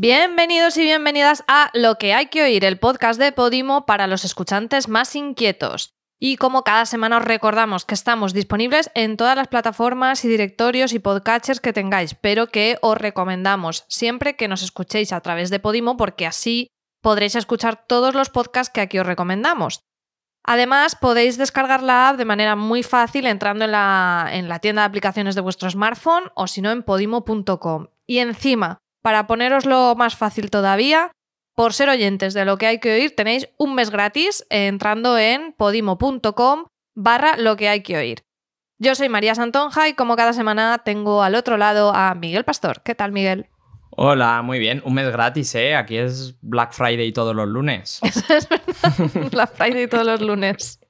Bienvenidos y bienvenidas a Lo que hay que oír, el podcast de Podimo para los escuchantes más inquietos. Y como cada semana os recordamos que estamos disponibles en todas las plataformas y directorios y podcatchers que tengáis, pero que os recomendamos siempre que nos escuchéis a través de Podimo porque así podréis escuchar todos los podcasts que aquí os recomendamos. Además, podéis descargar la app de manera muy fácil entrando en la, en la tienda de aplicaciones de vuestro smartphone o si no en podimo.com. Y encima, para poneroslo más fácil todavía, por ser oyentes de lo que hay que oír, tenéis un mes gratis entrando en podimo.com barra lo que hay que oír. Yo soy María Santonja y como cada semana tengo al otro lado a Miguel Pastor. ¿Qué tal, Miguel? Hola, muy bien. Un mes gratis, ¿eh? Aquí es Black Friday todos los lunes. Eso es verdad. Black Friday todos los lunes.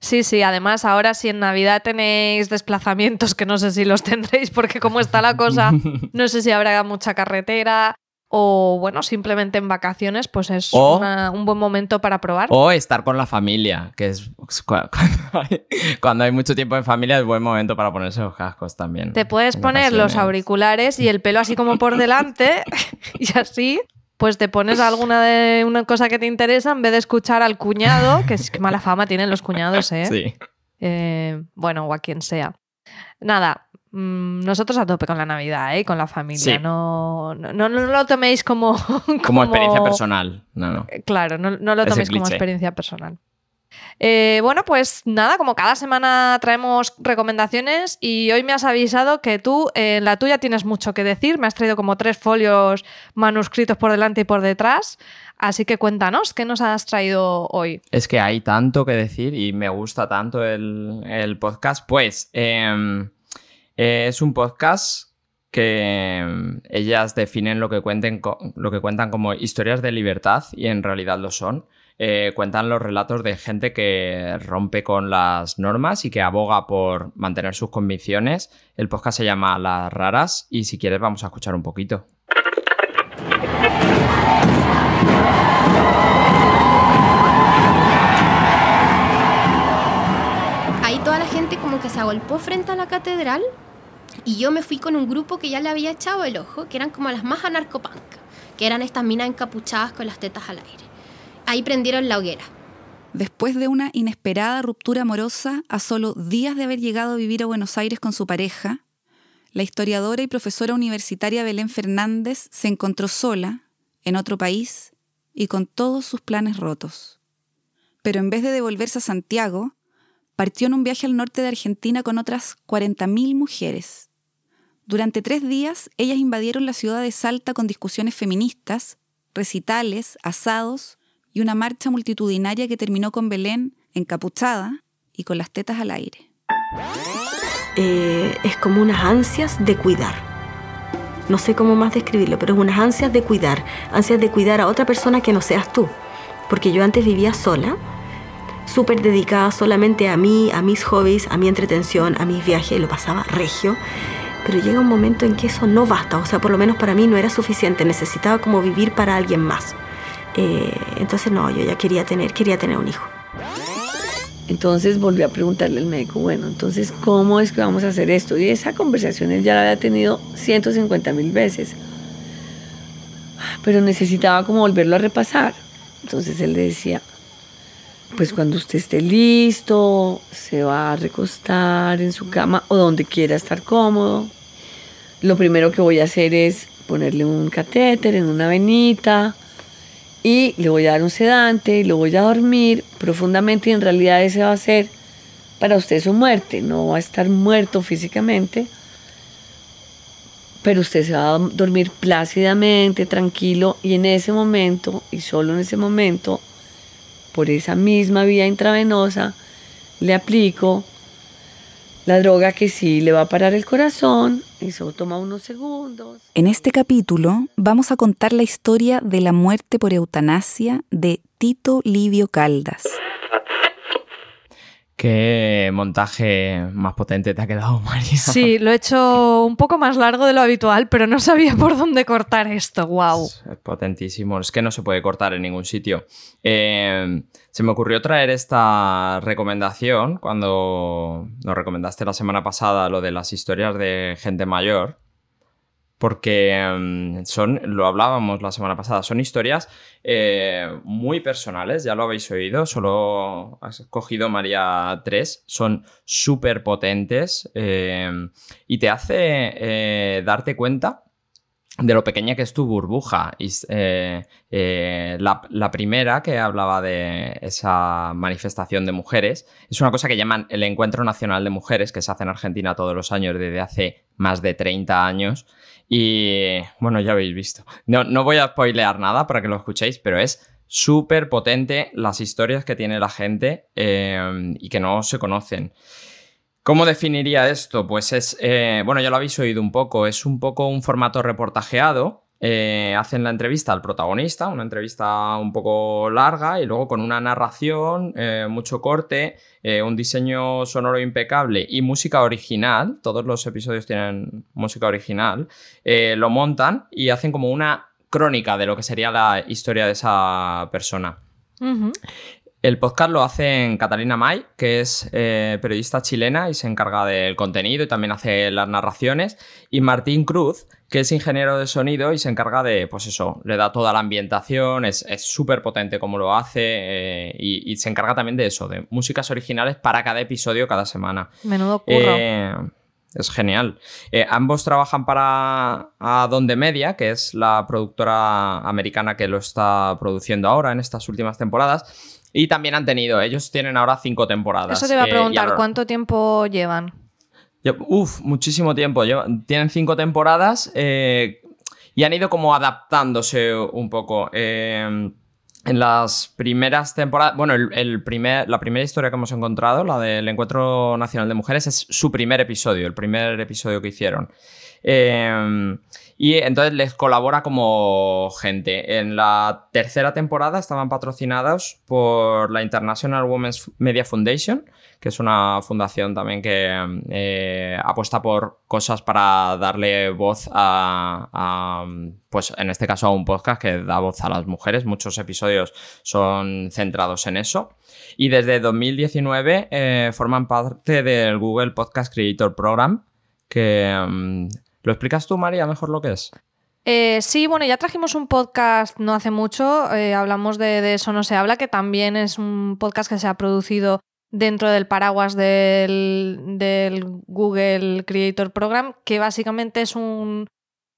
Sí, sí, además ahora si en Navidad tenéis desplazamientos, que no sé si los tendréis porque como está la cosa, no sé si habrá mucha carretera o bueno, simplemente en vacaciones, pues es O- una- un buen momento para probar. O estar con la familia, que es cu- cuando hay, cuando hay mucho tiempo en familia es buen momento para ponerse los cascos también. Te puedes poner los auriculares y el pelo así como por delante y así pues te pones alguna de una cosa que te interesa en vez de escuchar al cuñado, que es que mala fama tienen los cuñados, ¿eh? Sí. Eh, bueno, o a quien sea. Nada, mm, nosotros a tope con la Navidad, ¿eh? Con la familia. Sí. No, no, no, no lo toméis como... Como experiencia personal. No, no. Claro, no, no lo toméis como cliché. experiencia personal. Eh, bueno, pues nada, como cada semana traemos recomendaciones y hoy me has avisado que tú en la tuya tienes mucho que decir. Me has traído como tres folios manuscritos por delante y por detrás. Así que cuéntanos, ¿qué nos has traído hoy? Es que hay tanto que decir y me gusta tanto el, podcast. Pues em, eh, es un podcast que em, ellas definen lo que, cuenten lo que cuentan como historias de libertad y en realidad lo son. Eh, cuentan los relatos de gente que rompe con las normas y que aboga por mantener sus convicciones. El podcast se llama Las Raras y si quieres vamos a escuchar un poquito. Ahí toda la gente como que se agolpó frente a la catedral y yo me fui con un grupo que ya le había echado el ojo, que eran como las más anarcopunk, que eran estas minas encapuchadas con las tetas al aire. Ahí prendieron la hoguera. Después de una inesperada ruptura amorosa, a solo días de haber llegado a vivir a Buenos Aires con su pareja, la historiadora y profesora universitaria Belén Fernández se encontró sola, en otro país, y con todos sus planes rotos. Pero en vez de devolverse a Santiago, partió en un viaje al norte de Argentina con otras 40.000 mujeres. Durante tres días, ellas invadieron la ciudad de Salta con discusiones feministas, recitales, asados y una marcha multitudinaria que terminó con Belén encapuchada y con las tetas al aire. eh, es como unas ansias de cuidar. No sé cómo más describirlo, pero es unas ansias de cuidar, ansias de cuidar a otra persona que no seas tú. Porque yo antes vivía sola, súper dedicada solamente a mí, a mis hobbies, a mi entretención, a mis viajes, y lo pasaba regio. Pero llega un momento en que eso no basta, o sea, por lo menos para mí no era suficiente, necesitaba como vivir para alguien más. Eh, entonces no, yo ya quería tener, quería tener un hijo. Entonces volví a preguntarle al médico, bueno, entonces, ¿cómo es que vamos a hacer esto? Y esa conversación él ya la había tenido 150 mil veces, pero necesitaba como volverlo a repasar. Entonces él le decía, pues cuando usted esté listo, se va a recostar en su cama o donde quiera estar cómodo. Lo primero que voy a hacer es ponerle un catéter en una venita, y le voy a dar un sedante lo voy a dormir profundamente y en realidad ese va a ser para usted su muerte, no va a estar muerto físicamente, pero usted se va a dormir plácidamente, tranquilo y en ese momento y solo en ese momento, por esa misma vía intravenosa, le aplico la droga que sí le va a parar el corazón, eso toma unos segundos. En este capítulo vamos a contar la historia de la muerte por eutanasia de Tito Livio Caldas. ¿Qué montaje más potente te ha quedado, María? Sí, lo he hecho un poco más largo de lo habitual, pero no sabía por dónde cortar esto. ¡Wow! Es potentísimo. Es que no se puede cortar en ningún sitio. Eh, se me ocurrió traer esta recomendación cuando nos recomendaste la semana pasada lo de las historias de gente mayor. Porque mm, son, lo hablábamos la semana pasada, son historias eh, muy personales, ya lo habéis oído, solo has cogido María 3, son súper potentes eh, y te hace eh, darte cuenta de lo pequeña que es tu burbuja. Y, la, la, primera que hablaba de esa manifestación de mujeres es una cosa que llaman el Encuentro Nacional de Mujeres, que se hace en Argentina todos los años desde hace más de 30 años. Y bueno, ya habéis visto. No, no voy a spoilear nada para que lo escuchéis, pero es súper potente las historias que tiene la gente eh, y que no se conocen. ¿Cómo definiría esto? Pues es, eh, bueno, ya lo habéis oído un poco, es un poco un formato reportajeado eh, hacen la entrevista al protagonista, una entrevista un poco larga y luego con una narración, eh, mucho corte, eh, un diseño sonoro impecable y música original, todos los episodios tienen música original, lo montan y hacen como una crónica de lo que sería la historia de esa persona. El podcast lo hace Catalina May, que es periodista chilena y se encarga del contenido y también hace las narraciones. Y Martín Cruz, que es ingeniero de sonido y se encarga de, pues eso, le da toda la ambientación, es súper potente como lo hace eh, y, se encarga también de eso, de músicas originales para cada episodio, cada semana. Menudo curro. Eh, es genial. Eh, ambos trabajan para Donde Media, que es la productora americana que lo está produciendo ahora en estas últimas temporadas. Y también han tenido, ellos tienen ahora cinco temporadas. Eso te iba a preguntar, ¿cuánto tiempo llevan? Uf, muchísimo tiempo. tienen cinco temporadas eh, y han ido como adaptándose un poco. Eh, en las primeras temporadas, bueno, el, primer, la primera historia que hemos encontrado, la del Encuentro Nacional de Mujeres, es su primer episodio, el primer episodio que hicieron. Eh, y entonces les colabora como gente. En la tercera temporada estaban patrocinados por la International Women's Media Foundation, que es una fundación también que eh, apuesta por cosas para darle voz a, pues en este caso a un podcast que da voz a las mujeres. Muchos episodios son centrados en eso. Y desde 2019 eh, forman parte del Google Podcast Creator Program, que... ¿Lo explicas tú, María, mejor lo que es? Eh, sí, bueno, ya trajimos un podcast no hace mucho, hablamos de, de, Eso no se habla, que también es un podcast que se ha producido dentro del paraguas del, Google Creator Program, que básicamente es un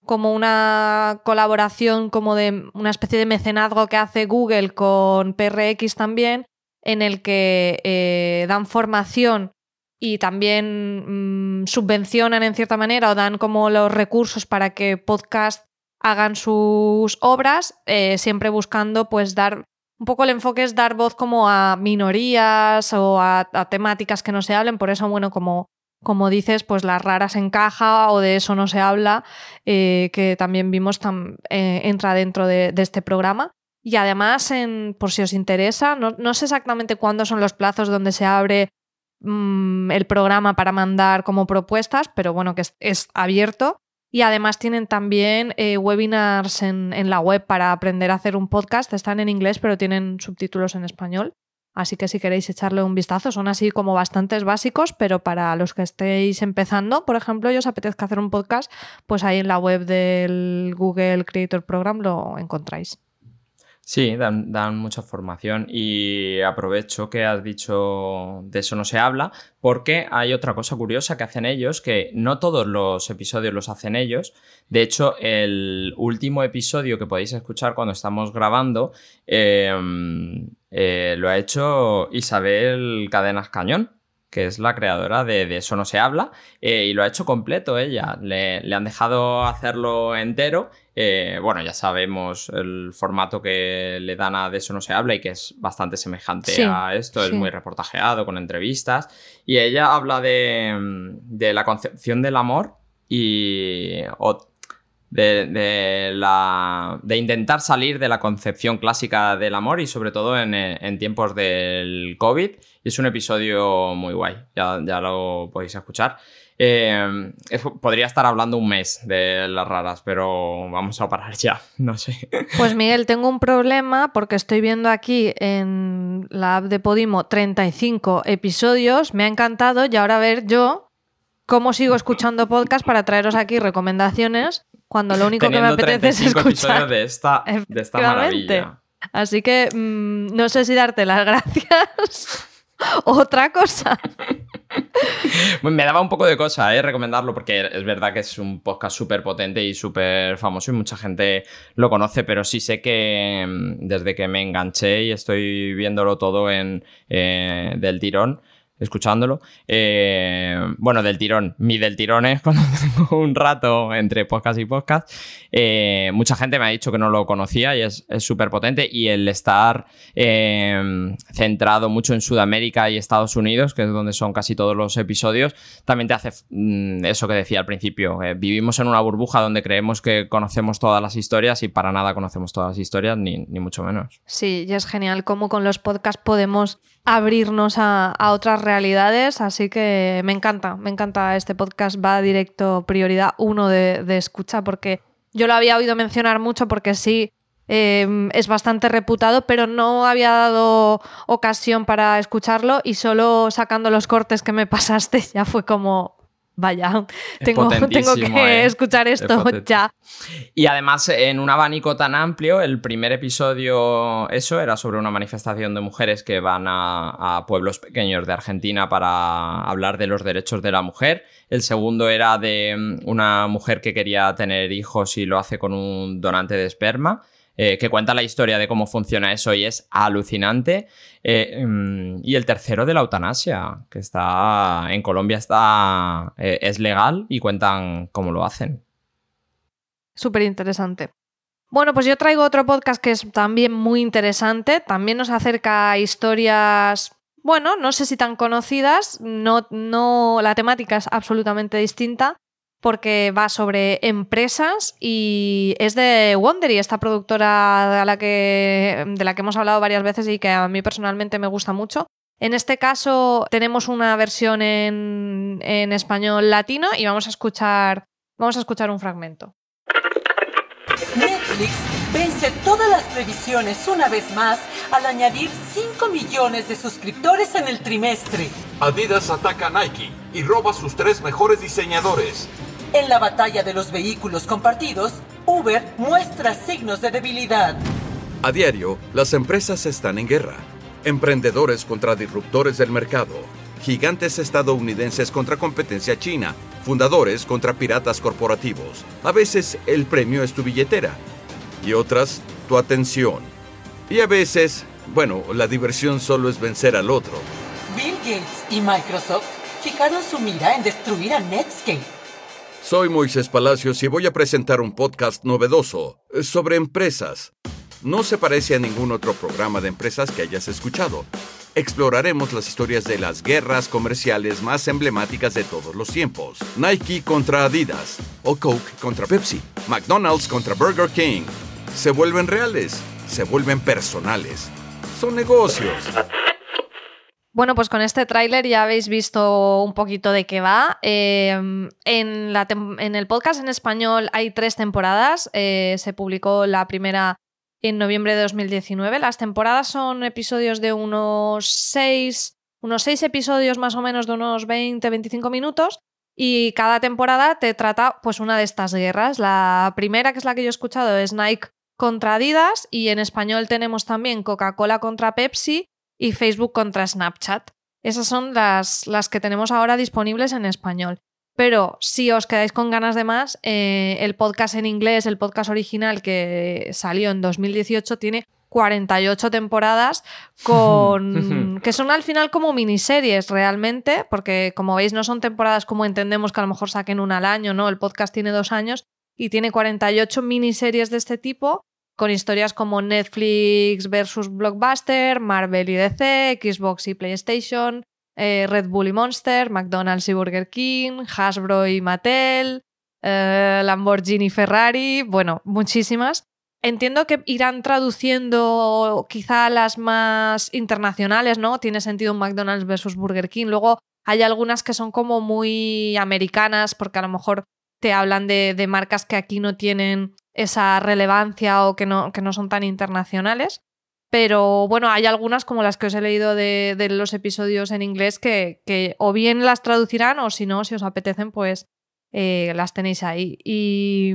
como una colaboración, como de una especie de mecenazgo que hace Google con PRX también, en el que eh, dan formación y también mm, subvencionan en cierta manera o dan como los recursos para que podcast hagan sus obras, eh, siempre buscando pues dar un poco el enfoque es dar voz como a minorías o a, temáticas que no se hablen, por eso, bueno, como, como dices, pues las raras en caja o de eso no se habla, eh, que también vimos eh, entra dentro de, este programa. Y además, en, por si os interesa, no, sé exactamente cuándo son los plazos donde se abre mm, el programa para mandar como propuestas, pero bueno, que es abierto. Y además tienen también eh, webinars en, la web para aprender a hacer un podcast. Están en inglés, pero tienen subtítulos en español. Así que si queréis echarle un vistazo, son así como bastantes básicos, pero para los que estéis empezando, por ejemplo, y os apetezca hacer un podcast, pues ahí en la web del Google Creator Program lo encontráis. Sí, dan, mucha formación y aprovecho que has dicho de eso no se habla, porque hay otra cosa curiosa que hacen ellos, que no todos los episodios los hacen ellos. De hecho, el último episodio que podéis escuchar cuando estamos grabando em, eh, lo ha hecho Isabel Cadenas Cañón, que es la creadora de, Eso no se habla, eh, y lo ha hecho completo ella. Le, le han dejado hacerlo entero eh, bueno, ya sabemos el formato que le dan a De eso no se habla y que es bastante semejante a esto, es muy reportajeado con entrevistas. Y ella habla de, la concepción del amor y de, la, de intentar salir de la concepción clásica del amor y sobre todo en, tiempos del COVID. Y es un episodio muy guay, ya, lo podéis escuchar. Eh, podría estar hablando un mes de las raras, pero vamos a parar ya, no sé. Pues Miguel, tengo un problema porque estoy viendo aquí en la app de Podimo 35 episodios, me ha encantado y ahora a ver yo cómo sigo escuchando podcast para traeros aquí recomendaciones cuando lo único que me apetece es 35 escuchar. de esta, de esta maravilla. Así que mm, no sé si darte las gracias otra cosa. Me daba un poco de cosa, ¿eh? Recomendarlo, porque es verdad que es un podcast súper potente y súper famoso y mucha gente lo conoce, pero sí sé que mm, desde que me enganché y estoy viéndolo todo en, eh, del tirón, escuchándolo, eh, bueno, del tirón, mi del tirón es cuando tengo un rato entre podcast y podcast, eh, mucha gente me ha dicho que no lo conocía y es súper potente y el estar eh, centrado mucho en Sudamérica y Estados Unidos, que es donde son casi todos los episodios, también te hace mm, eso que decía al principio. vivimos en una burbuja donde creemos que conocemos todas las historias y para nada conocemos todas las historias, ni, ni mucho menos. Sí, y es genial cómo con los podcasts podemos abrirnos a, a otras realidades, así que me encanta, me encanta este podcast, va directo prioridad uno de, escucha, porque yo lo había oído mencionar mucho porque sí, eh, es bastante reputado, pero no había dado ocasión para escucharlo y solo sacando los cortes que me pasaste ya fue como, vaya, tengo, tengo que ¿eh? escuchar Es esto ya. Y además, en un abanico tan amplio, el primer episodio, eso, era sobre una manifestación de mujeres que van a, a pueblos pequeños de Argentina para hablar de los derechos de la mujer. El segundo era de mm, una mujer que quería tener hijos y lo hace con un donante de esperma. Eh, que cuenta la historia de cómo funciona eso y es alucinante. Eh, mm, y el tercero de la eutanasia, que está en Colombia está eh, es legal y cuentan cómo lo hacen. Súper interesante. Bueno, pues yo traigo otro podcast que es también muy interesante. También nos acerca a historias, bueno, no sé si tan conocidas. No, no, la temática es absolutamente distinta porque va sobre empresas y es de Wondery, esta productora de la que, de la que hemos hablado varias veces y que a mí personalmente me gusta mucho. En este caso tenemos una versión en, en español latino y vamos a escuchar, vamos a escuchar un fragmento. Netflix vence todas las previsiones una vez más al añadir 5 millones de suscriptores en el trimestre. Adidas ataca a Nike y roba sus tres mejores diseñadores. En la batalla de los vehículos compartidos, Uber muestra signos de debilidad. A diario, las empresas están en guerra. Emprendedores contra disruptores del mercado. Gigantes estadounidenses contra competencia china. Fundadores contra piratas corporativos. A veces el premio es tu billetera. Y otras, tu atención. Y a veces, bueno, la diversión solo es vencer al otro. Bill Gates y Microsoft fijaron su mira en destruir a Netscape. Soy Moisés Palacios y voy a presentar un podcast novedoso eh, sobre empresas. No se parece a ningún otro programa de empresas que hayas escuchado. Exploraremos las historias de las guerras comerciales más emblemáticas de todos los tiempos. Nike contra Adidas, o Coke contra Pepsi, McDonald's contra Burger King. Se vuelven reales, se vuelven personales. Son negocios. Bueno, pues con este tráiler ya habéis visto un poquito de qué va. Tem- en el podcast en español hay tres temporadas. Eh, se publicó la primera en noviembre de 2019. Las temporadas son episodios de unos seis, unos seis episodios más o menos de unos 20-25 minutos. Y cada temporada te trata pues una de estas guerras. La primera, que es la que yo he escuchado, es Nike contra Adidas. Y en español tenemos también Coca-Cola contra Pepsi y Facebook contra Snapchat. Esas son las, las que tenemos ahora disponibles en español. Pero si os quedáis con ganas de más, eh, el podcast en inglés, el podcast original que salió en 2018, tiene 48 temporadas con que son al final como miniseries realmente, porque como veis no son temporadas como entendemos que a lo mejor saquen una al año, ¿no? El podcast tiene dos años y tiene 48 miniseries de este tipo con historias como Netflix versus Blockbuster, Marvel y DC, Xbox y PlayStation, eh, Red Bull y Monster, McDonald's y Burger King, Hasbro y Mattel, eh, Lamborghini y Ferrari, bueno, muchísimas. Entiendo que irán traduciendo quizá las más internacionales, ¿no? Tiene sentido un McDonald's versus Burger King. Luego hay algunas que son como muy americanas porque a lo mejor te hablan de, de marcas que aquí no tienen esa relevancia o que no, que no son tan internacionales. Pero bueno, hay algunas como las que os he leído de, de los episodios en inglés que, que o bien las traducirán o si no, si os apetecen, pues eh, las tenéis ahí. Y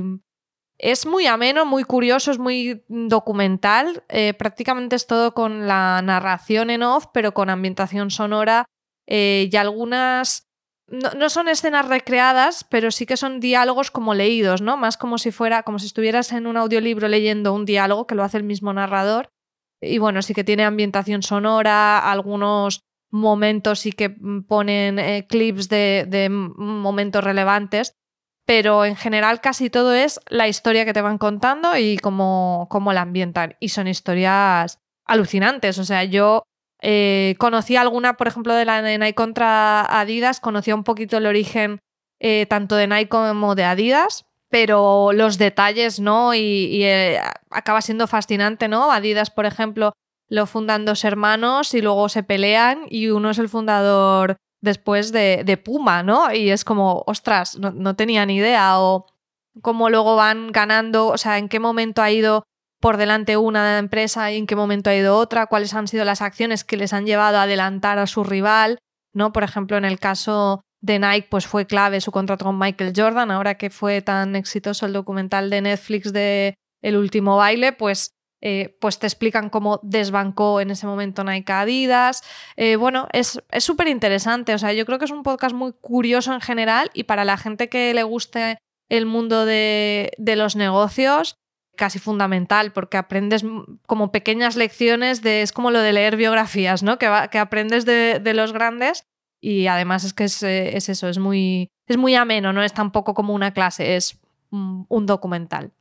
Es muy ameno, muy curioso, es muy documental. eh, prácticamente es todo con la narración en off, pero con ambientación sonora eh, y algunas. No, son escenas recreadas, pero sí que son diálogos como leídos, ¿no? Más como si fuera, como si estuvieras en un audiolibro leyendo un diálogo que lo hace el mismo narrador. Y bueno, sí que tiene ambientación sonora, algunos momentos sí que mm, ponen eh, clips de, de momentos relevantes, pero en general casi todo es la historia que te van contando y cómo, cómo la ambientan. Y son historias alucinantes. O sea, yo eh, conocí alguna, por ejemplo, de la de Nike contra Adidas, conocía un poquito el origen eh, tanto de Nike como de Adidas, pero los detalles, ¿no? Y, eh, acaba siendo fascinante, ¿no? Adidas, por ejemplo, lo fundan dos hermanos y luego se pelean y uno es el fundador después de, de Puma, ¿no? Y es como, ostras, no, no tenía ni idea o cómo luego van ganando, o sea, en qué momento ha ido por delante una empresa y en qué momento ha ido otra, cuáles han sido las acciones que les han llevado a adelantar a su rival, ¿no? Por ejemplo, en el caso de Nike, pues fue clave su contrato con Michael Jordan, ahora que fue tan exitoso el documental de Netflix de El último baile, pues, eh, pues te explican cómo desbancó en ese momento Nike Adidas. Eh, bueno, es súper interesante, o sea, yo creo que es un podcast muy curioso en general y para la gente que le guste el mundo de, de los negocios, casi fundamental, porque aprendes como pequeñas lecciones de, es como lo de leer biografías, ¿no? Que, aprendes de, los grandes y además es que es, es, eso, es muy, es muy ameno, no es tampoco como una clase, es un, un documental.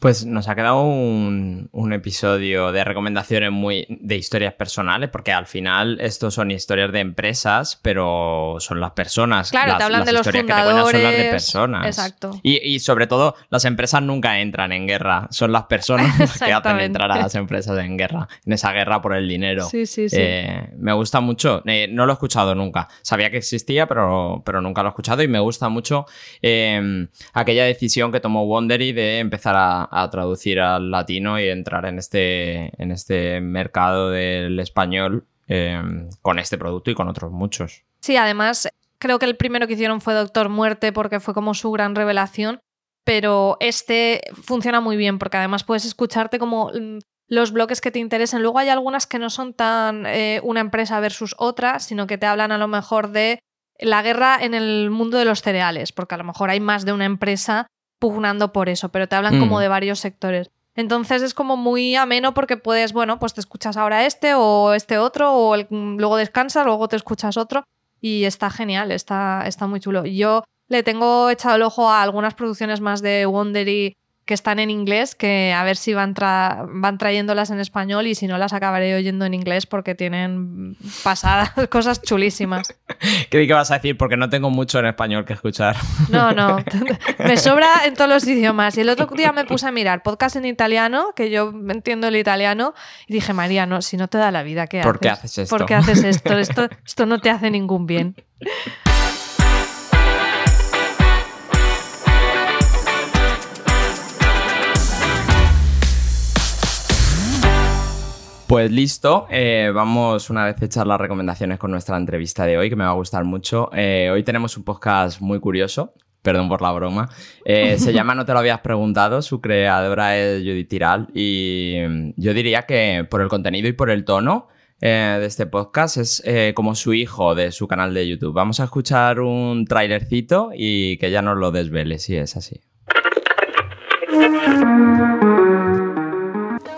Pues nos ha quedado un, un, episodio de recomendaciones muy de historias personales, porque al final estos son historias de empresas, pero son las personas. Claro, las, te hablan las de los historias fundadores. Que te son las de personas. Exacto. Y, y, sobre todo, las empresas nunca entran en guerra, son las personas las que hacen entrar a las empresas en guerra, en esa guerra por el dinero. Sí, sí, sí. Eh, me gusta mucho, eh, no lo he escuchado nunca. Sabía que existía, pero, pero nunca lo he escuchado y me gusta mucho eh, aquella decisión que tomó Wondery de empezar a, a traducir al latino y entrar en este, en este mercado del español eh, con este producto y con otros muchos. Sí, además creo que el primero que hicieron fue Doctor Muerte porque fue como su gran revelación, pero este funciona muy bien porque además puedes escucharte como mm, los bloques que te interesen. Luego hay algunas que no son tan eh, una empresa versus otra, sino que te hablan a lo mejor de la guerra en el mundo de los cereales, porque a lo mejor hay más de una empresa pugnando por eso, pero te hablan mm. como de varios sectores. Entonces es como muy ameno porque puedes, bueno, pues te escuchas ahora este o este otro, o el, luego descansas, luego te escuchas otro, y está genial, está, está muy chulo. Yo le tengo echado el ojo a algunas producciones más de Wondery que están en inglés, que a ver si van, tra van trayéndolas en español y si no las acabaré oyendo en inglés porque tienen pasadas, cosas chulísimas. Creí que vas a decir porque no tengo mucho en español que escuchar. No, no, me sobra en todos los idiomas. Y el otro día me puse a mirar podcast en italiano, que yo entiendo el italiano, y dije, María, no, si no te da la vida, ¿qué haces? ¿Por qué haces esto? ¿Por qué haces esto? Esto, esto no te hace ningún bien. Pues listo, eh, vamos una vez hechas las recomendaciones con nuestra entrevista de hoy, que me va a gustar mucho. Eh, hoy tenemos un podcast muy curioso, perdón por la broma. Eh, se llama No te lo habías preguntado, su creadora es Judith Tiral y yo diría que por el contenido y por el tono de este podcast es como su hijo de su canal de YouTube. Vamos a escuchar un trailercito y que ya nos lo desvele si es así.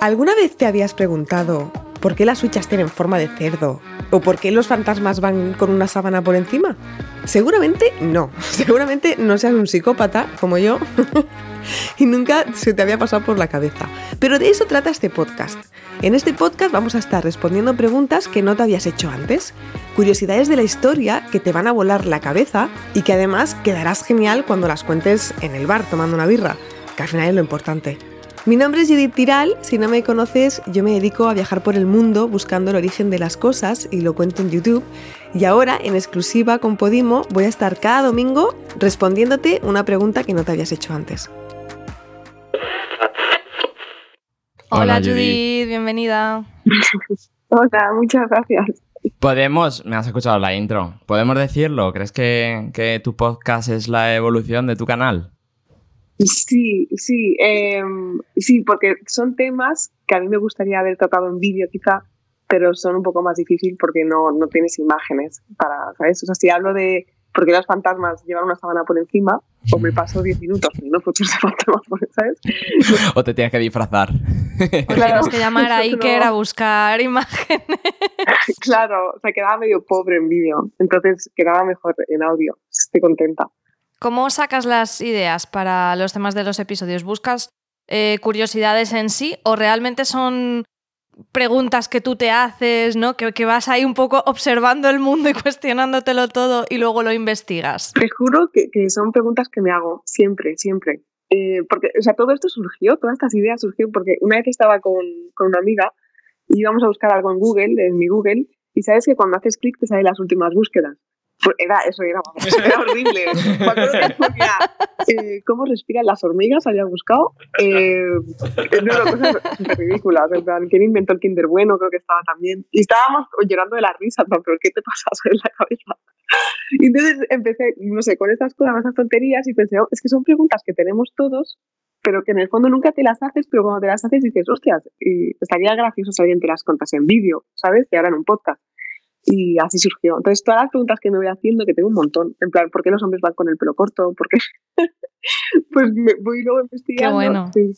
¿Alguna vez te habías preguntado por qué las huchas tienen forma de cerdo? ¿O por qué los fantasmas van con una sábana por encima? Seguramente no. Seguramente no seas un psicópata como yo y nunca se te había pasado por la cabeza. Pero de eso trata este podcast. En este podcast vamos a estar respondiendo preguntas que no te habías hecho antes, curiosidades de la historia que te van a volar la cabeza y que además quedarás genial cuando las cuentes en el bar tomando una birra, que al final es lo importante. Mi nombre es Judith Tiral, si no me conoces yo me dedico a viajar por el mundo buscando el origen de las cosas y lo cuento en YouTube y ahora en exclusiva con Podimo voy a estar cada domingo respondiéndote una pregunta que no te habías hecho antes. Hola, Hola Judith. Judith, bienvenida. Hola, muchas gracias. Podemos, me has escuchado la intro, ¿podemos decirlo? ¿Crees que, que tu podcast es la evolución de tu canal? Sí, sí, em, sí, porque son temas que a mí me gustaría haber tocado en vídeo quizá, pero son un poco más difícil porque no, no tienes imágenes para, ¿sabes? O sea, si hablo de por qué los fantasmas llevan una sábana por encima, o me paso 10 minutos no fotos de fantasmas, ¿sabes? o te tienes que disfrazar. O tienes que llamar a Iker a buscar imágenes. claro, o sea, quedaba medio pobre en vídeo, entonces quedaba mejor en audio. Estoy contenta. ¿Cómo sacas las ideas para los temas de los episodios? ¿Buscas eh, curiosidades en sí o realmente son preguntas que tú te haces, ¿no? Que, vas ahí un poco observando el mundo y cuestionándotelo todo y luego lo investigas. Te juro que, son preguntas que me hago siempre, siempre. Eh, porque, o sea, todo esto surgió, todas estas ideas surgieron porque una vez estaba con, con una amiga y íbamos a buscar algo en Google, en mi Google, y sabes que cuando haces clic te salen las últimas búsquedas. Era, eso era, era horrible. eh, ¿Cómo respiran las hormigas? Había buscado. Eh, no, cosas ridículas. En plan, ¿quién inventó el Kinder Bueno? Creo que estaba también. Y estábamos llorando de la risa, pero ¿qué te pasa en la cabeza? Y entonces empecé, no sé, con estas cosas, esas tonterías, y pensé, oh, es que son preguntas que tenemos todos, pero que en el fondo nunca te las haces, pero cuando te las haces dices, hostias, y estaría gracioso si alguien te las contas en vídeo, ¿sabes? Y ahora en un podcast. Y así surgió. Entonces, todas las preguntas que me voy haciendo, que tengo un montón, en plan, ¿por qué los hombres van con el pelo corto? ¿Por qué? pues me voy luego investigando. Qué bueno. Sí.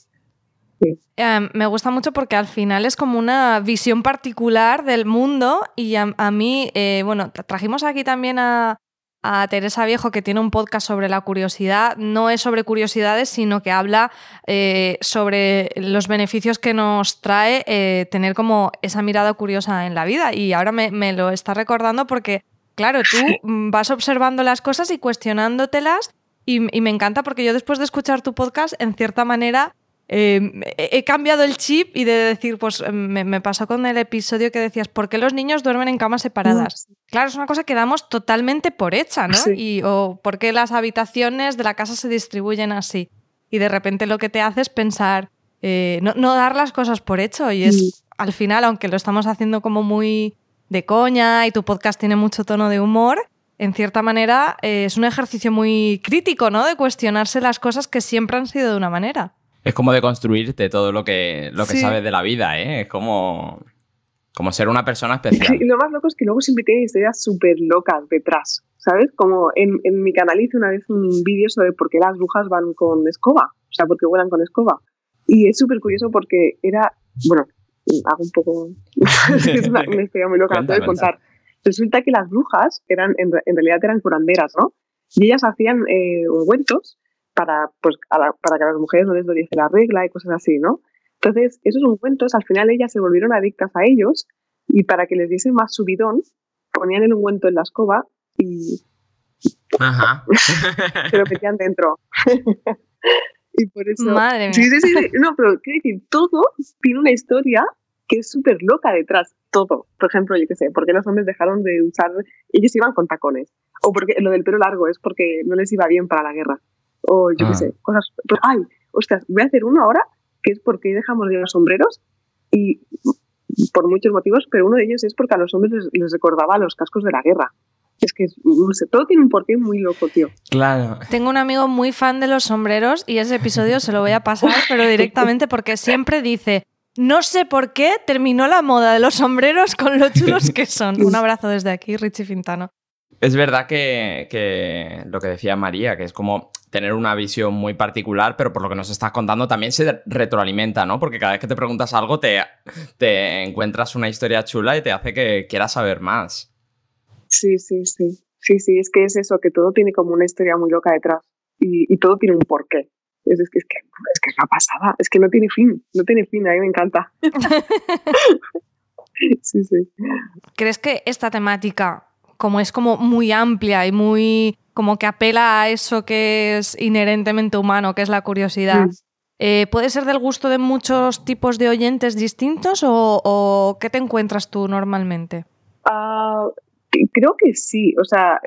Sí. Eh, me gusta mucho porque al final es como una visión particular del mundo y a, a mí, eh, bueno, trajimos aquí también a, a Teresa Viejo, que tiene un podcast sobre la curiosidad. No es sobre curiosidades, sino que habla eh, sobre los beneficios que nos trae eh, tener como esa mirada curiosa en la vida. Y ahora me, me, lo está recordando porque, claro, tú vas observando las cosas y cuestionándotelas. Y, y me encanta porque yo después de escuchar tu podcast, en cierta manera, eh, he cambiado el chip y de decir, pues me, me, pasó con el episodio que decías, ¿por qué los niños duermen en camas separadas? Sí. Claro, es una cosa que damos totalmente por hecha, ¿no? Sí. Y, o por qué las habitaciones de la casa se distribuyen así. Y de repente lo que te hace es pensar, eh, no, no, dar las cosas por hecho. Y es, sí. al final, aunque lo estamos haciendo como muy de coña y tu podcast tiene mucho tono de humor, en cierta manera eh, es un ejercicio muy crítico, ¿no? De cuestionarse las cosas que siempre han sido de una manera. Es como de construirte todo lo que, lo que sí. sabes de la vida, ¿eh? Es como, como ser una persona especial. Y lo más loco es que luego siempre tiene historias súper locas detrás, ¿sabes? Como en, en, mi canal hice una vez un vídeo sobre por qué las brujas van con escoba, o sea, por qué vuelan con escoba. Y es súper curioso porque era, bueno, hago un poco... es una, una, historia muy loca, de contar. Resulta que las brujas eran, en, en, realidad eran curanderas, ¿no? Y ellas hacían eh, ungüentos para, pues, la, para que a las mujeres no les doliese la regla y cosas así, ¿no? Entonces, esos ungüentos, al final ellas se volvieron adictas a ellos y para que les diese más subidón, ponían el ungüento en la escoba y Ajá. se lo metían dentro. y por eso... Madre mía. Sí, sí, sí, no, pero quiero decir, todo tiene una historia que es súper loca detrás, todo. Por ejemplo, yo qué sé, ¿por qué los hombres dejaron de usar, ellos iban con tacones? O porque lo del pelo largo es porque no les iba bien para la guerra o yo ah. qué sé, cosas. Pues, ay, ostras, voy a hacer uno ahora, que es porque dejamos de los sombreros y por muchos motivos, pero uno de ellos es porque a los hombres les, les recordaba los cascos de la guerra. Es que, no sé, todo tiene un porqué muy loco, tío. Claro. Tengo un amigo muy fan de los sombreros y ese episodio se lo voy a pasar, pero directamente porque siempre dice, no sé por qué terminó la moda de los sombreros con lo chulos que son. Un abrazo desde aquí, Richie Fintano. Es verdad que, que, lo que decía María, que es como tener una visión muy particular, pero por lo que nos estás contando también se retroalimenta, ¿no? Porque cada vez que te preguntas algo te, te encuentras una historia chula y te hace que quieras saber más. Sí, sí, sí. Sí, sí, es que es eso, que todo tiene como una historia muy loca detrás y, y todo tiene un porqué. Es, es, que, es, que, es que es una pasada, es que no tiene fin, no tiene fin, a mí me encanta. sí, sí. ¿Crees que esta temática como es como muy amplia y muy como que apela a eso que es inherentemente humano, que es la curiosidad. Eh, ¿Puede ser del gusto de muchos tipos de oyentes distintos o, o qué te encuentras tú normalmente? Uh, creo que sí, o sea,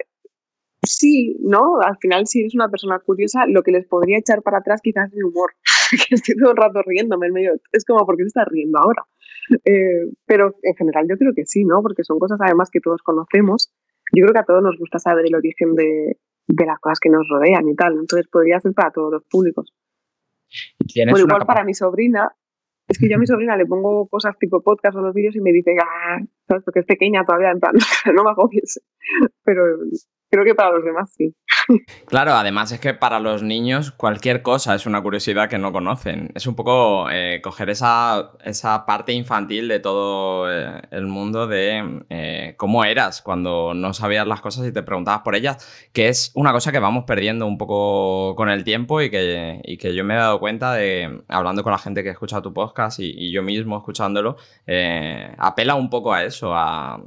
sí, ¿no? Al final, si eres una persona curiosa, lo que les podría echar para atrás quizás es el humor. que estoy todo el rato riéndome en medio. Es como, ¿por qué te estás riendo ahora? Eh, pero en general yo creo que sí, ¿no? Porque son cosas además que todos conocemos. Yo creo que a todos nos gusta saber el origen de, de las cosas que nos rodean y tal. Entonces podría ser para todos los públicos. Bueno, igual para mi sobrina, es que yo a mi sobrina le pongo cosas tipo podcast o los vídeos y me dice, ah, Porque es pequeña todavía, en plan, no me agobies. Pero creo que para los demás sí. Claro, además es que para los niños cualquier cosa es una curiosidad que no conocen. Es un poco eh, coger esa, esa parte infantil de todo eh, el mundo de eh, cómo eras cuando no sabías las cosas y te preguntabas por ellas, que es una cosa que vamos perdiendo un poco con el tiempo y que, y que yo me he dado cuenta de, hablando con la gente que escucha tu podcast y, yo mismo escuchándolo, apela un poco a eso, a,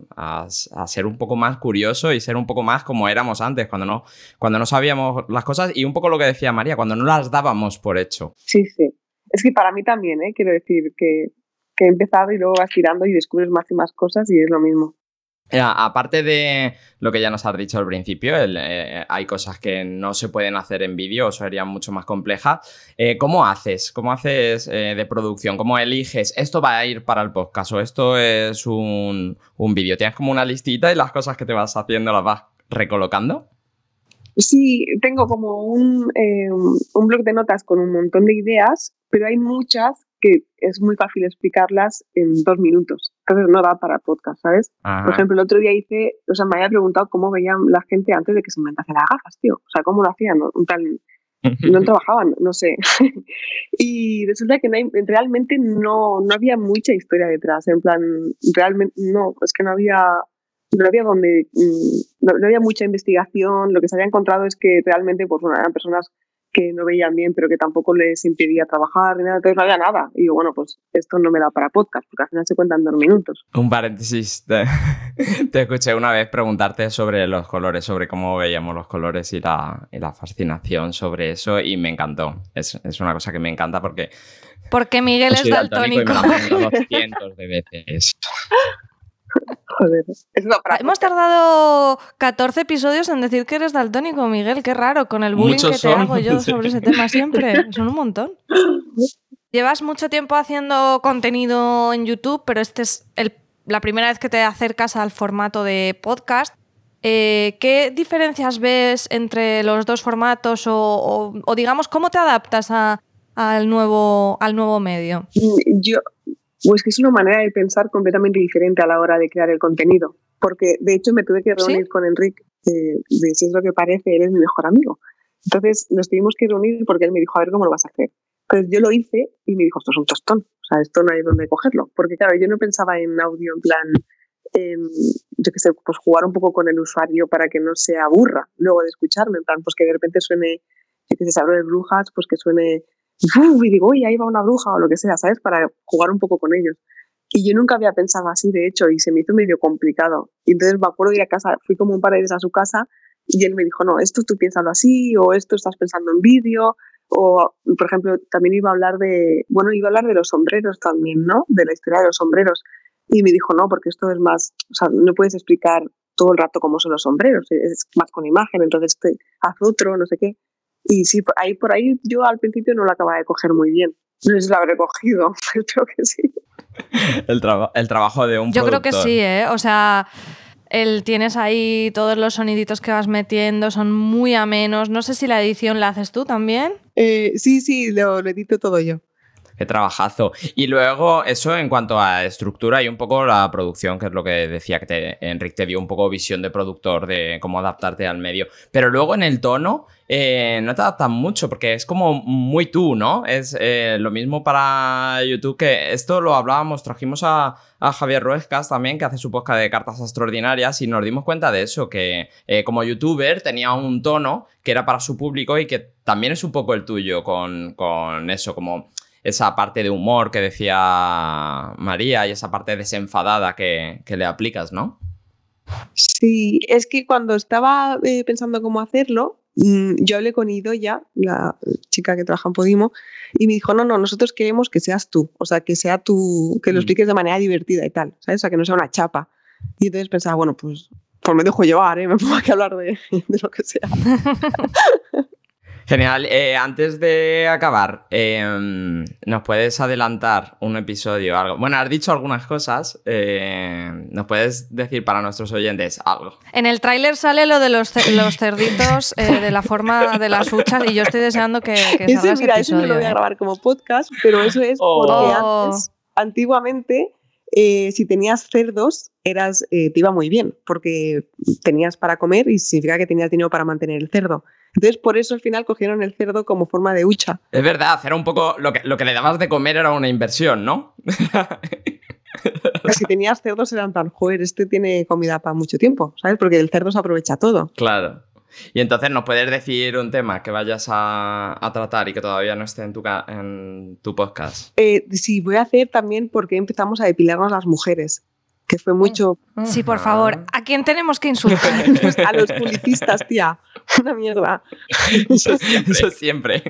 ser un poco más curioso y ser un poco más como éramos antes, cuando no, cuando no sabíamos las cosas y un poco lo que decía María, cuando no las dábamos por hecho. Sí, sí. Es que para mí también, ¿eh? quiero decir que, que he empezado y luego vas tirando y descubres más y más cosas y es lo mismo. Eh, aparte de lo que ya nos has dicho al principio, eh, hay cosas que no se pueden hacer en vídeo o serían mucho más complejas. Eh, ¿Cómo haces? ¿Cómo haces de producción? ¿Cómo eliges? Esto va a ir para el podcast o esto es un, un vídeo. ¿Tienes como una listita y las cosas que te vas haciendo las vas recolocando? Sí, tengo como un, un blog de notas con un montón de ideas, pero hay muchas que es muy fácil explicarlas en dos minutos. Entonces no da para podcast, ¿sabes? Ajá. Por ejemplo, el otro día hice, o sea, me había preguntado cómo veían la gente antes de que se inventase las gafas, tío. O sea, cómo lo hacían, ¿no? Un tal, no trabajaban, no sé. y resulta que no hay- realmente no, no había mucha historia detrás. En plan, realmente no, es que no había, no había donde, mm, no, no había mucha investigación. Lo que se había encontrado es que realmente pues, eran personas que no veían bien, pero que tampoco les impedía trabajar, ni nada, entonces no había nada. Y digo, bueno, pues esto no me da para podcast, porque al final se cuentan dos minutos. Un paréntesis. Te, te escuché una vez preguntarte sobre los colores, sobre cómo veíamos los colores y la, y la fascinación sobre eso y me encantó. Es, es una cosa que me encanta porque Porque Miguel es soy daltónico y daltónico. me pregunto 200 de veces. Joder, es una para Hemos tardado 14 episodios en decir que eres daltónico, Miguel. Qué raro, con el bullying Muchos que te son, hago yo sobre ese tema siempre. Son un montón. Llevas mucho tiempo haciendo contenido en YouTube, pero este es el- la primera vez que te acercas al formato de podcast. Eh, ¿Qué diferencias ves entre los dos formatos o, o- o digamos, cómo te adaptas a- al, nuevo, al nuevo medio? Yo, pues que es una manera de pensar completamente diferente a la hora de crear el contenido. Porque de hecho me tuve que ¿Sí? reunir con Enrique, eh, de si es lo que parece, él es mi mejor amigo. Entonces nos tuvimos que reunir porque él me dijo, a ver cómo lo vas a hacer. Entonces yo lo hice y me dijo, esto es un tostón. O sea, esto no hay donde cogerlo. Porque claro, yo no pensaba en audio en plan, em, yo qué sé, pues jugar un poco con el usuario para que no se aburra luego de escucharme. En plan, pues que de repente suene, yo que sé, se de brujas, pues que suene. Y digo, uy, ahí va una bruja o lo que sea, ¿sabes? Para jugar un poco con ellos. Y yo nunca había pensado así, de hecho, y se me hizo medio complicado. Y entonces me acuerdo de ir a casa, fui como un par de veces a su casa y él me dijo, no, esto tú piénsalo así, o esto estás pensando en vídeo, o, por ejemplo, también iba a hablar de, bueno, iba a hablar de los sombreros también, ¿no? De la historia de los sombreros. Y me dijo, no, porque esto es más, o sea, no puedes explicar todo el rato cómo son los sombreros, es más con imagen, entonces te, haz otro, no sé qué. Y sí, por ahí, por ahí yo al principio no lo acababa de coger muy bien. No sé si lo habré cogido, espero que sí. El, traba- el trabajo de un Yo creo que sí, ¿eh? O sea, el, tienes ahí todos los soniditos que vas metiendo, son muy amenos. No sé si la edición la haces tú también. Eh, sí, sí, lo, lo edito todo yo. Qué trabajazo. Y luego, eso en cuanto a estructura y un poco la producción, que es lo que decía que te, Enric te dio un poco visión de productor, de cómo adaptarte al medio. Pero luego en el tono, eh, no te adaptas mucho, porque es como muy tú, ¿no? Es eh, lo mismo para YouTube, que esto lo hablábamos, trajimos a, a Javier Ruescas también, que hace su podcast de cartas extraordinarias, y nos dimos cuenta de eso, que eh, como youtuber tenía un tono que era para su público y que también es un poco el tuyo con, con eso, como esa parte de humor que decía María y esa parte desenfadada que, que le aplicas, ¿no? Sí, es que cuando estaba eh, pensando cómo hacerlo, mm, yo hablé con Idoya, la chica que trabaja en Podimo, y me dijo, no, no, nosotros queremos que seas tú, o sea, que sea tú, que lo Mm. expliques de manera divertida y tal, ¿sabes? O sea, que no sea una chapa. Y entonces pensaba, bueno, pues, pues me dejo llevar, ¿eh? me pongo aquí a hablar de, de lo que sea. Genial. Eh, antes de acabar, eh, ¿nos puedes adelantar un episodio? Algo? Bueno, has dicho algunas cosas. eh, ¿Nos puedes decir para nuestros oyentes algo? En el tráiler sale lo de los, ce- los cerditos eh, de la forma de las huchas y yo estoy deseando que, que salga Ese, ese mira, eso no lo episodio. voy a grabar como podcast, pero eso es Oh. porque Oh. antes, antiguamente, eh, si tenías cerdos, eras, eh, te iba muy bien, porque tenías para comer y significa que tenías dinero para mantener el cerdo. Entonces, por eso al final cogieron el cerdo como forma de hucha. Es verdad, era un poco. Lo que, lo que le dabas de comer era una inversión, ¿no? Si tenías cerdos eran tan, joder, este tiene comida para mucho tiempo, ¿sabes? Porque el cerdo se aprovecha todo. Claro. Y entonces nos puedes decir un tema que vayas a, a tratar y que todavía no esté en tu, en tu podcast. Eh, sí, voy a hacer también porque empezamos a depilarnos las mujeres, que fue mucho Sí, por favor. ¿A quién tenemos que insultar? a los publicistas, tía. Una mierda. Eso siempre. Eso siempre.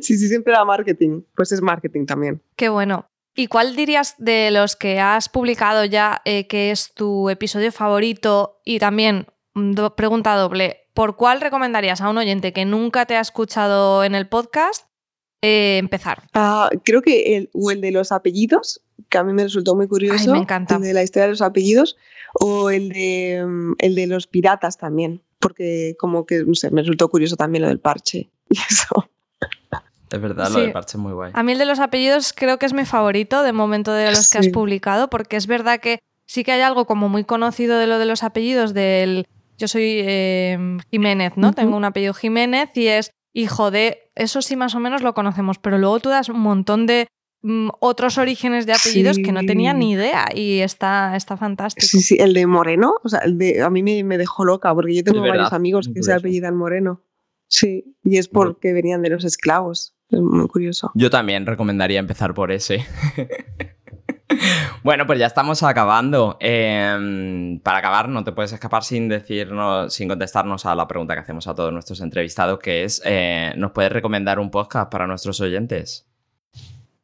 Sí, sí, siempre era marketing. Pues es marketing también. Qué bueno. ¿Y cuál dirías de los que has publicado ya eh, que es tu episodio favorito? Y también, mm, do- pregunta doble, ¿por cuál recomendarías a un oyente que nunca te ha escuchado en el podcast eh, empezar? Ah, creo que el, o el de los apellidos, que a mí me resultó muy curioso. Ay, me encanta. El de la historia de los apellidos. O el de, el de los piratas también. Porque como que, no sé, me resultó curioso también lo del parche. Y eso. Es verdad, Sí. lo del parche es muy guay. A mí el de los apellidos creo que es mi favorito de momento de los que has publicado, porque es verdad que sí que hay algo como muy conocido de lo de los apellidos del... Yo soy eh, Jiménez, ¿no? Tengo un apellido Jiménez y es hijo de... Eso sí más o menos lo conocemos, pero luego tú das un montón de mm, otros orígenes de apellidos que no tenía ni idea y está, está fantástico. Sí, sí, el de Moreno, o sea, el de, a mí me, me dejó loca porque yo tengo verdad, varios amigos que se apellidan Moreno. Sí, y es porque venían de los esclavos. Es muy curioso. Yo también recomendaría empezar por ese. bueno, pues ya estamos acabando. Eh, para acabar, no te puedes escapar sin decirnos, sin contestarnos a la pregunta que hacemos a todos nuestros entrevistados, que es: eh, ¿nos puedes recomendar un podcast para nuestros oyentes?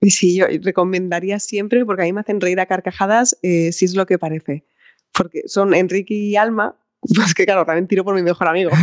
Sí, yo recomendaría siempre, porque a mí me hacen reír a carcajadas, eh, si es lo que parece. Porque son Enrique y Alma, pues que claro, también tiro por mi mejor amigo.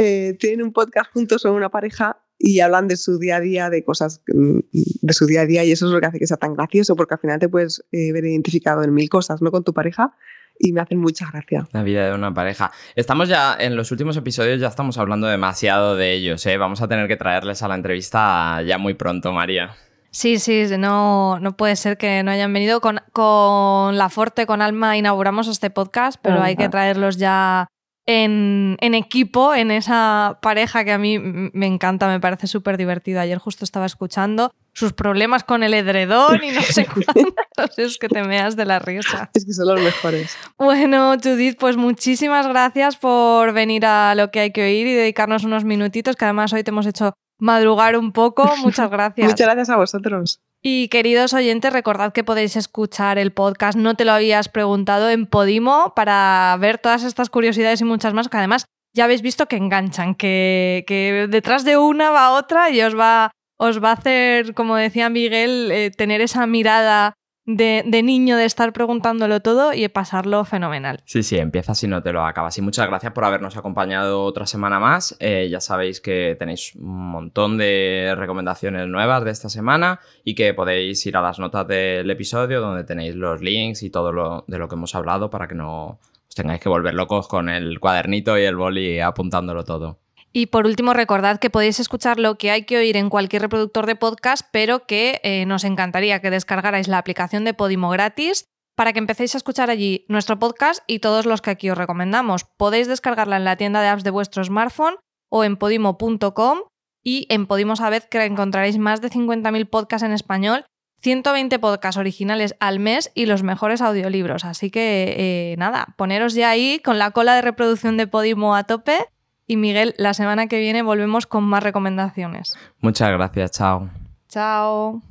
Eh, tienen un podcast juntos, son una pareja y hablan de su día a día, de cosas mm, de su día a día y eso es lo que hace que sea tan gracioso, porque al final te puedes eh, ver identificado en mil cosas, ¿no? Con tu pareja y me hacen mucha gracia. La vida de una pareja. Estamos ya, en los últimos episodios ya estamos hablando demasiado de ellos, ¿eh? Vamos a tener que traerles a la entrevista ya muy pronto, María. Sí, sí, no, no puede ser que no hayan venido. Con, con La Forte, con Alma, inauguramos este podcast, pero hay que traerlos ya en, en equipo, en esa pareja que a mí me encanta, me parece súper divertido. Ayer justo estaba escuchando sus problemas con el edredón y no sé cuántos, es que te meas de la risa. Es que son los mejores. Bueno, Judith, pues muchísimas gracias por venir a lo que hay que oír y dedicarnos unos minutitos, que además hoy te hemos hecho madrugar un poco. Muchas gracias. Muchas gracias a vosotros. Y queridos oyentes, recordad que podéis escuchar el podcast No te lo habías preguntado en Podimo para ver todas estas curiosidades y muchas más, que además ya habéis visto que enganchan, que, que detrás de una va otra y os va, os va a hacer, como decía Miguel, eh, tener esa mirada de, de niño de estar preguntándolo todo y pasarlo fenomenal. Sí, sí, empieza si no te lo acabas. Y muchas gracias por habernos acompañado otra semana más. Eh, ya sabéis que tenéis un montón de recomendaciones nuevas de esta semana y que podéis ir a las notas del episodio donde tenéis los links y todo lo de lo que hemos hablado para que no os tengáis que volver locos con el cuadernito y el boli apuntándolo todo. Y por último, recordad que podéis escuchar lo que hay que oír en cualquier reproductor de podcast, pero que eh, nos encantaría que descargarais la aplicación de Podimo gratis para que empecéis a escuchar allí nuestro podcast y todos los que aquí os recomendamos. Podéis descargarla en la tienda de apps de vuestro smartphone o en podimo.com y en Podimo Sabed que encontraréis más de 50.000 podcasts en español, 120 podcasts originales al mes y los mejores audiolibros. Así que eh, nada, poneros ya ahí con la cola de reproducción de Podimo a tope. Y Miguel, la semana que viene volvemos con más recomendaciones. Muchas gracias, chao. Chao.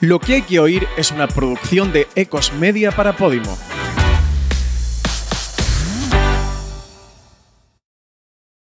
Lo que hay que oír es una producción de Ecos Media para Podimo.